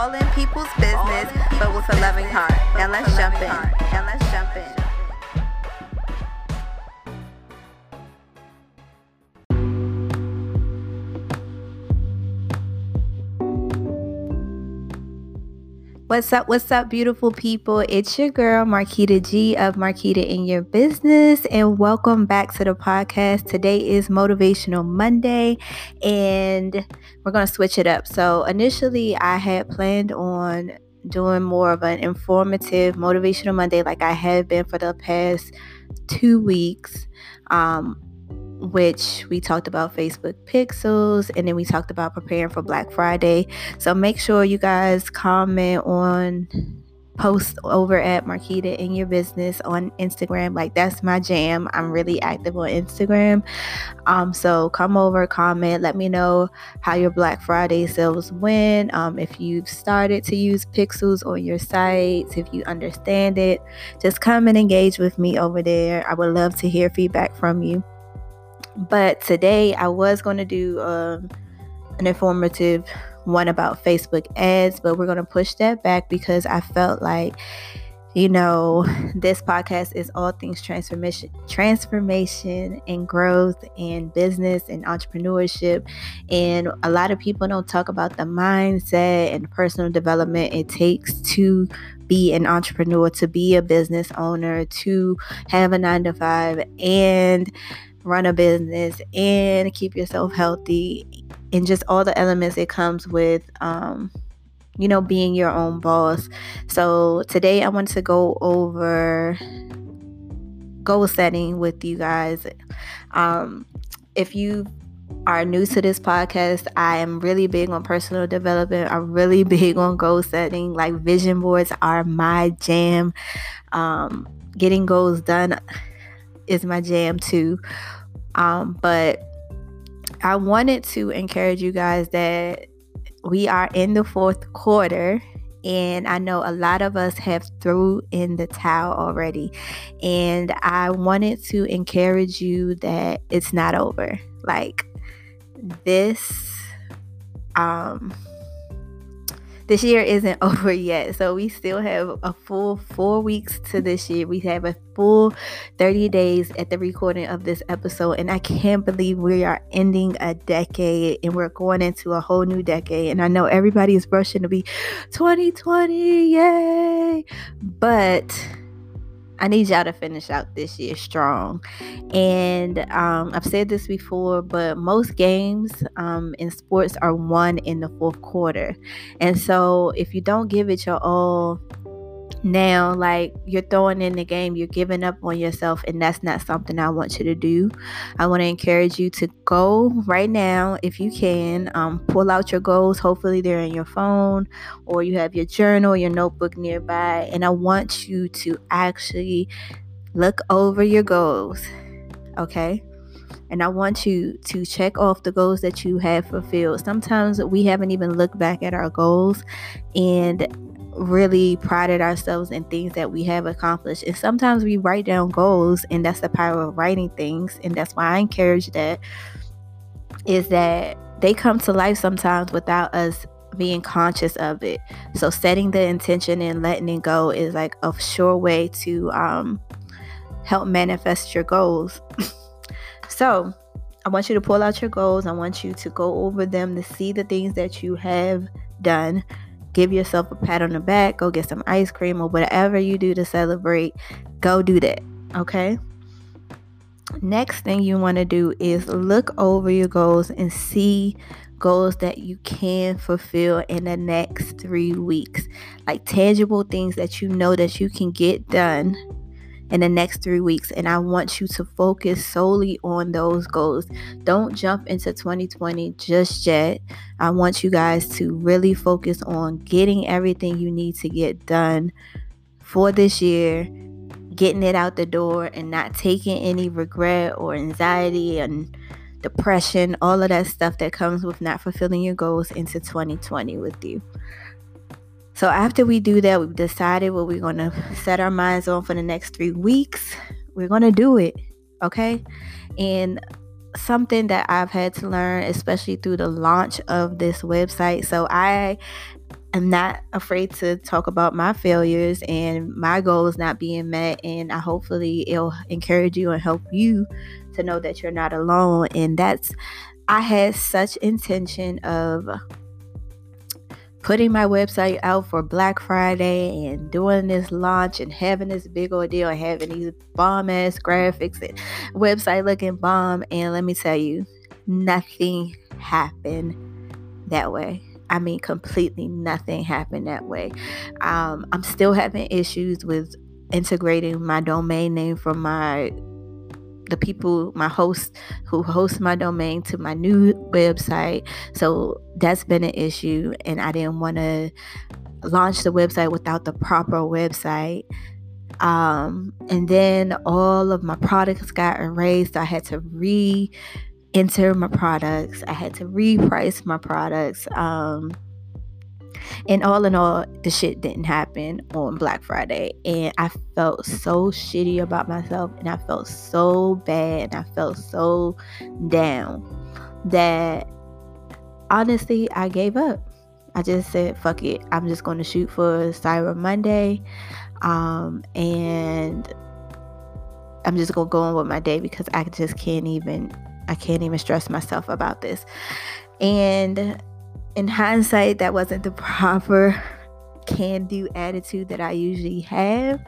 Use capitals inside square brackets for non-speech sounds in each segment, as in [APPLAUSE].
all in people's business, but with a loving heart. Now let's jump in. Now let's jump in. What's up? What's up, beautiful people? It's your girl, Markitta G of Markitta in Your Business, and welcome back to the podcast. Today is Motivational Monday, and we're going to switch it up. So, initially, I had planned on doing more of an informative Motivational Monday, like I have been for the past two weeks. Um, which we talked about Facebook pixels and then we talked about preparing for Black Friday. So make sure you guys comment on post over at Markitta in your business on Instagram. Like that's my jam. I'm really active on Instagram. Um, so come over, comment, let me know how your Black Friday sales went. Um, if you've started to use pixels on your sites, if you understand it, just come and engage with me over there. I would love to hear feedback from you. But today I was going to do um, an informative one about Facebook ads, but we're going to push that back because I felt like you know this podcast is all things transformation transformation and growth and business and entrepreneurship. And a lot of people don't talk about the mindset and personal development it takes to be an entrepreneur to be a business owner to have a 9 to 5 and run a business and keep yourself healthy and just all the elements it comes with um, you know being your own boss so today i want to go over goal setting with you guys um, if you are new to this podcast, I am really big on personal development. I'm really [LAUGHS] big on goal setting. Like vision boards are my jam. Um, getting goals done is my jam too. Um, but I wanted to encourage you guys that we are in the fourth quarter and I know a lot of us have threw in the towel already. And I wanted to encourage you that it's not over. Like this um this year isn't [LAUGHS] over yet. So we still have a full four weeks to this year. We have a full 30 days at the recording of this episode. And I can't believe we are ending a decade and we're going into a whole new decade. And I know everybody is rushing to be 2020. Yay! But I need y'all to finish out this year strong. And um, I've said this before, but most games um, in sports are won in the fourth quarter. And so if you don't give it your all, now like you're throwing in the game you're giving up on yourself and that's not something i want you to do. I want to encourage you to go right now if you can um, pull out your goals. Hopefully they're in your phone or you have your journal your notebook nearby and i want you to actually look over your goals okay? And I want you to check off the goals that you have fulfilled. Sometimes we haven't even looked back at our goals, and really prided ourselves in things that we have accomplished. And sometimes we write down goals, and that's the power of writing things. And that's why I encourage that is that they come to life sometimes without us being conscious of it. So setting the intention and letting it go is like a sure way to um, help manifest your goals. [LAUGHS] so I want you to pull out your goals. I want you to go over them to see the things that you have done give yourself a pat on the back, go get some ice cream or whatever you do to celebrate, go do that. Okay. Next thing you want to do is look over your goals and see goals that you can fulfill in the next three weeks. Like tangible things that you know that you can get done in the next three weeks. And I want you to focus solely on those goals. Don't jump into 2020 just yet. I want you guys to really focus on getting everything you need to get done for this year, getting it out the door, and not taking any regret or anxiety and depression, all of that stuff that comes with not fulfilling your goals into 2020 with you. So after we do that, we've decided what we're going to set our minds on for the next three weeks. We're going to do it. Okay. And something that I've had to learn, especially through the launch of this website. So I am not afraid to talk about my failures and my goals not being met. And I hopefully it'll encourage you and help you to know that you're not alone. And that's, I had such intention of putting my website out for Black Friday and doing this launch and having this big ordeal and having these bomb ass graphics and website looking bomb. And let me tell you, nothing happened that way. I mean, completely nothing happened that way. Um, I'm still having issues with integrating my domain name from my the people, my host who host my domain to my new website. So that's been an issue, and I didn't want to launch the website without the proper website. Um, and then all of my products got erased. I had to re enter my products, I had to reprice my products. Um, and all in all, the shit didn't happen on Black Friday. And I felt so shitty about myself and I felt so bad and I felt so down that honestly, I gave up. I just said, fuck it. I'm just going to shoot for Cyber Monday. Um, and I'm just going to go on with my day because I just can't even, I can't even stress myself about this. And in hindsight, that wasn't the [LAUGHS] proper can do attitude that I usually have.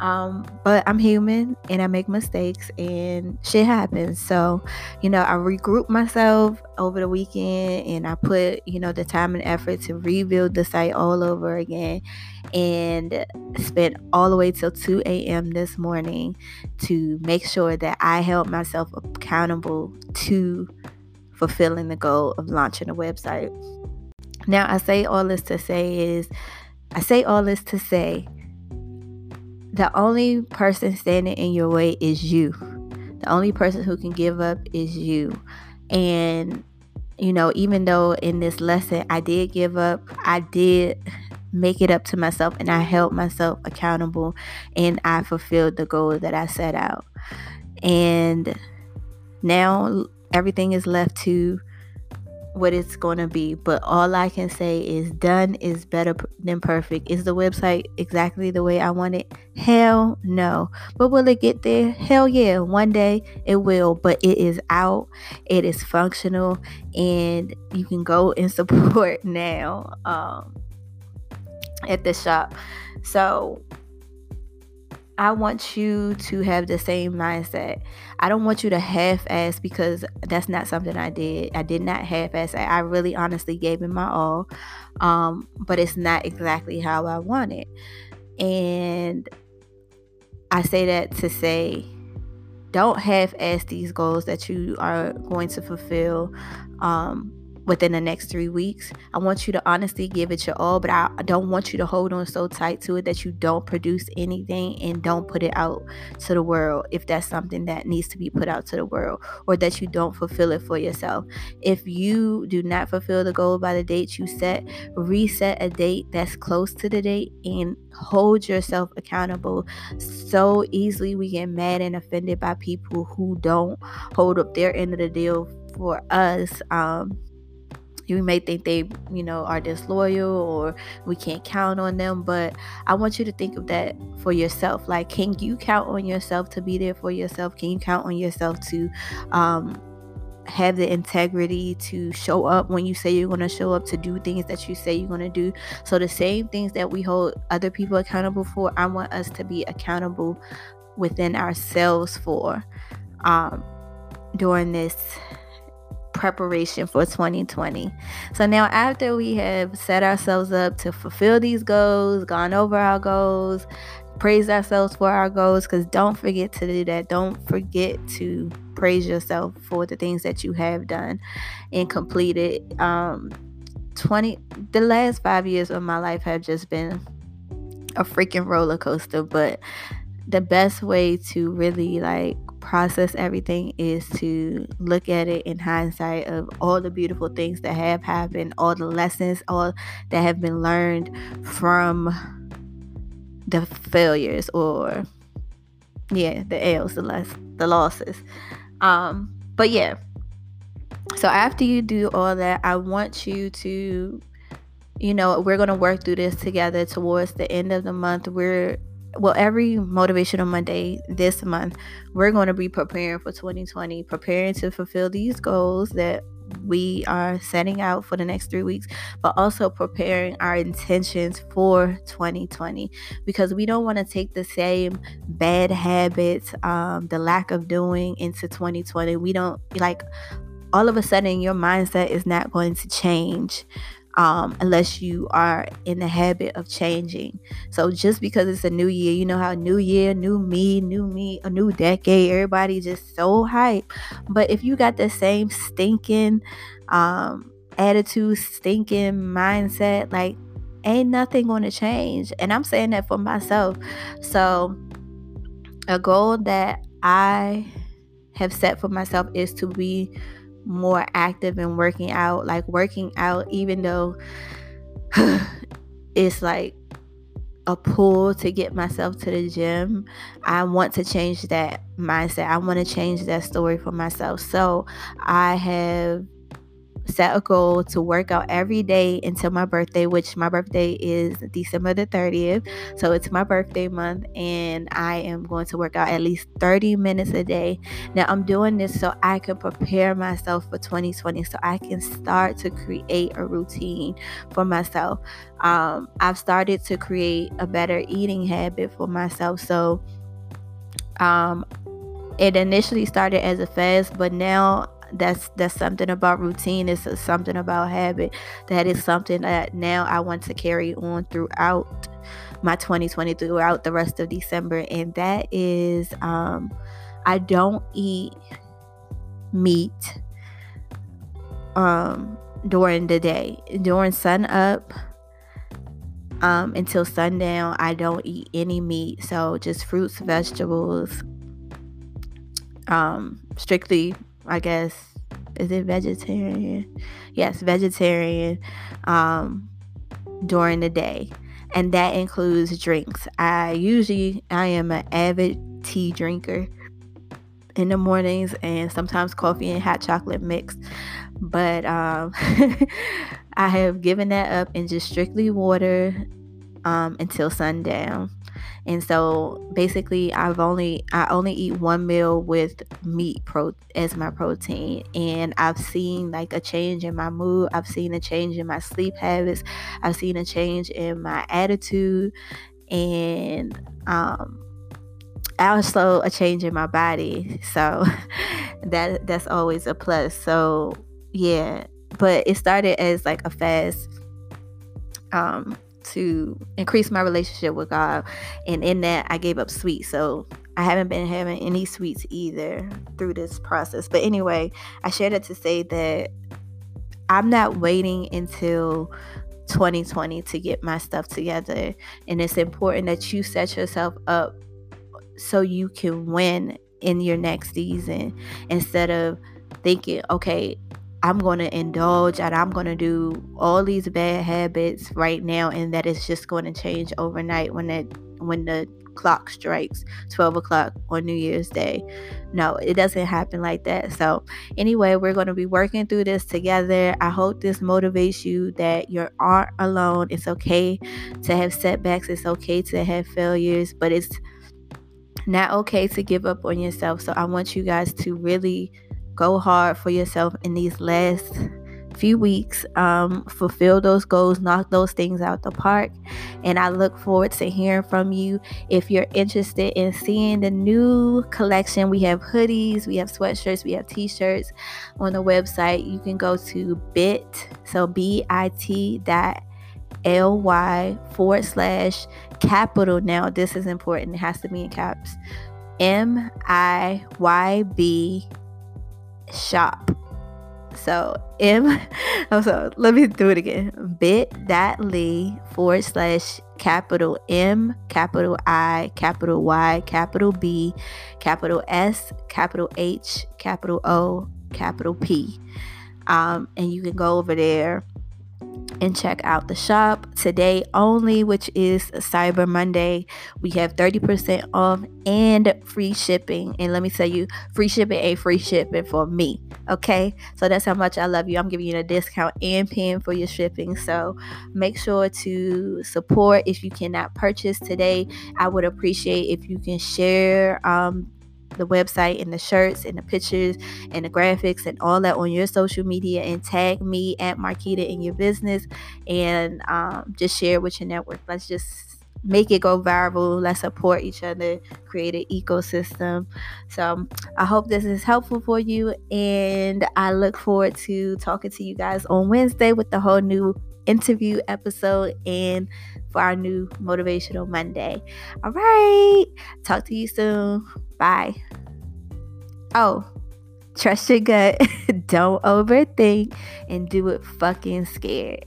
Um, but I'm human and I make mistakes and shit happens. So, you know, I regroup myself over the weekend and I put, you know, the time and effort to rebuild the site all over again and spent all the way till 2 a.m. this morning to make sure that I held myself accountable to fulfilling the goal of launching a website. Now, I say all this to say is, I say all this to say, the only person standing in your way is you. The only person who can give up is you. And, you know, even though in this lesson I did give up, I did make it up to myself and I held myself accountable and I fulfilled the goal that I set out. And now everything is left to what it's going to be, but all I can say is done is better than perfect. Is the website exactly the way I want it? Hell no. But will it get there? Hell yeah. One day it will, but it is out, it is functional, and you can go and [LAUGHS] support now um, at the shop. So I want you to have the same mindset. I don't want you to half ass because that's not something I did. I did not half ass. I really honestly gave it my all. Um, but it's not exactly how I want it. And I say that to say don't half ass these goals that you are going to fulfill. Um, within the next three weeks. I want you to honestly give it your all, but I don't want you to hold on so tight to it that you don't produce anything and don't put it out to the world if that's something that needs to be put out to the world or that you don't fulfill it for yourself. If you do not fulfill the goal by the date you set, reset a date that's close to the date and hold yourself accountable. So easily we get mad and offended by people who don't hold up their end of the deal for us. Um, you may think they you know are disloyal or we can't count on them but i want you to think of that for yourself. Like can you count on yourself to be there for yourself? Can you count on yourself to um have the integrity to show up when you say you're going to show up to do things that you say you're going to do? So the same things that we hold other people accountable for i want us to be accountable within ourselves for um during this preparation for 2020. So now, after we have set ourselves up to fulfill these goals, gone over our goals, praise ourselves for our goals, because don't forget to do that. Don't forget to praise yourself for the things that you have done and completed. Um, 20 the last five years of my life have just been a freaking roller coaster, but the best way to really like process everything is to look at it in hindsight of all the beautiful things that have happened, all the lessons, all that have been learned from the failures or yeah, the L's, the less the losses. Um, but yeah. So after you do all that, I want you to you know, we're going to work through this together towards the end of the month. We're well, every motivational Monday this month, we're going to be preparing for 2020, preparing to fulfill these goals that we are setting out for the next three weeks, but also preparing our intentions for 2020 because we don't want to take the same bad habits, um, the lack of doing into 2020. We don't like all of a sudden your mindset is not going to change um, unless you are in the habit of changing. So just because it's a new year, you know how new year, new me, new me, a new decade, everybody just so hype. But if you got the same stinking um, attitude, stinking mindset, like ain't nothing going to change. And I'm saying that for myself. So a goal that I have set for myself is to be more active in working out, like working out, even though [SIGHS] it's like a pull to get myself to the gym. I want to change that mindset. I want to change that story for myself. So I have set a goal to work out every day until my birthday, which my birthday is December the 30th. So it's my birthday month, and I am going to work out at least 30 minutes a day. Now, I'm doing this so I can prepare myself for 2020, so I can start to create a routine for myself. Um, I've started to create a better eating habit for myself. So, um, it initially started as a fast, but now that's that's something about routine. It's something about habit. That is something that now i want to carry on throughout my 2020 throughout the rest of december. And that is um i don't eat meat um during the day. During sun up um until sundown i don't eat any meat. So just fruits vegetables um strictly I guess is it vegetarian? Yes, vegetarian um, during the day. And that includes drinks. I usually I am an avid tea drinker in the mornings and sometimes coffee and hot chocolate mix. But um, [LAUGHS] I have given that up and just strictly water um, until sundown and so basically i've only i only eat one meal with meat pro as my protein. And i've seen like a change in my mood. I've seen a change in my sleep habits. I've seen a change in my attitude. And um also a change in my body. So [LAUGHS] that that's always a plus. So yeah. But it started as like a fast um to increase my relationship with God. And in that, I gave up sweets. So I haven't been having any sweets either through this process. But anyway, I shared it to say that I'm not waiting until 2020 to get my stuff together. And it's important that you set yourself up so you can win in your next season instead of thinking, okay, I'm going to indulge and I'm going to do all these bad habits right now, and that is just going to change overnight when it when the clock strikes 12 o'clock on New Year's Day. No, it doesn't happen like that. So, anyway, we're going to be working through this together. I hope this motivates you that you aren't alone. It's okay to have setbacks, it's okay to have failures, but it's not okay to give up on yourself. So, I want you guys to really go hard for yourself in these last few weeks. Um, fulfill those goals, knock those things out the park. And I look forward to hearing from you. If you're interested in seeing the new collection, we have hoodies, we have sweatshirts, we have t shirts on the website. You can go to bit, so B I T dot L Y forward slash capital. Now, this is important, it has to be in caps. M I Y B shop. So M [LAUGHS] oh so let me do it again. bit.ly forward slash capital M, capital I, capital Y, capital B, capital S, capital H, capital O, capital P. Um, and you can go over there and check out the shop today only, which is Cyber Monday. We have 30% off and free shipping. And let me tell you, free shipping ain't free shipping for me. Okay. So that's how much I love you. I'm giving you a discount and paying for your shipping. So make sure to support if you cannot purchase today. I would appreciate if you can share um, the website and the shirts and the pictures and the graphics and all that on your social media and tag me at Markitta in your business and um, just share with your network. Let's just make it go viral. Let's support each other, create an ecosystem. So I hope this is helpful for you. And I look forward to talking to you guys on Wednesday with the whole new interview episode and for our new motivational Monday. All right. Talk to you soon. Bye. Oh, trust your gut. [LAUGHS] Don't overthink and do it fucking scared.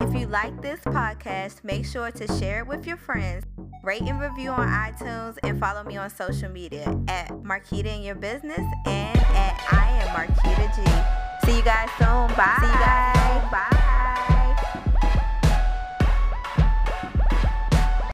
If you like this podcast, make sure to share it with your friends. Rate and review on iTunes and follow me on social media at Markitta in your business and at I am Markitta G. See you guys soon. Bye. See you guys.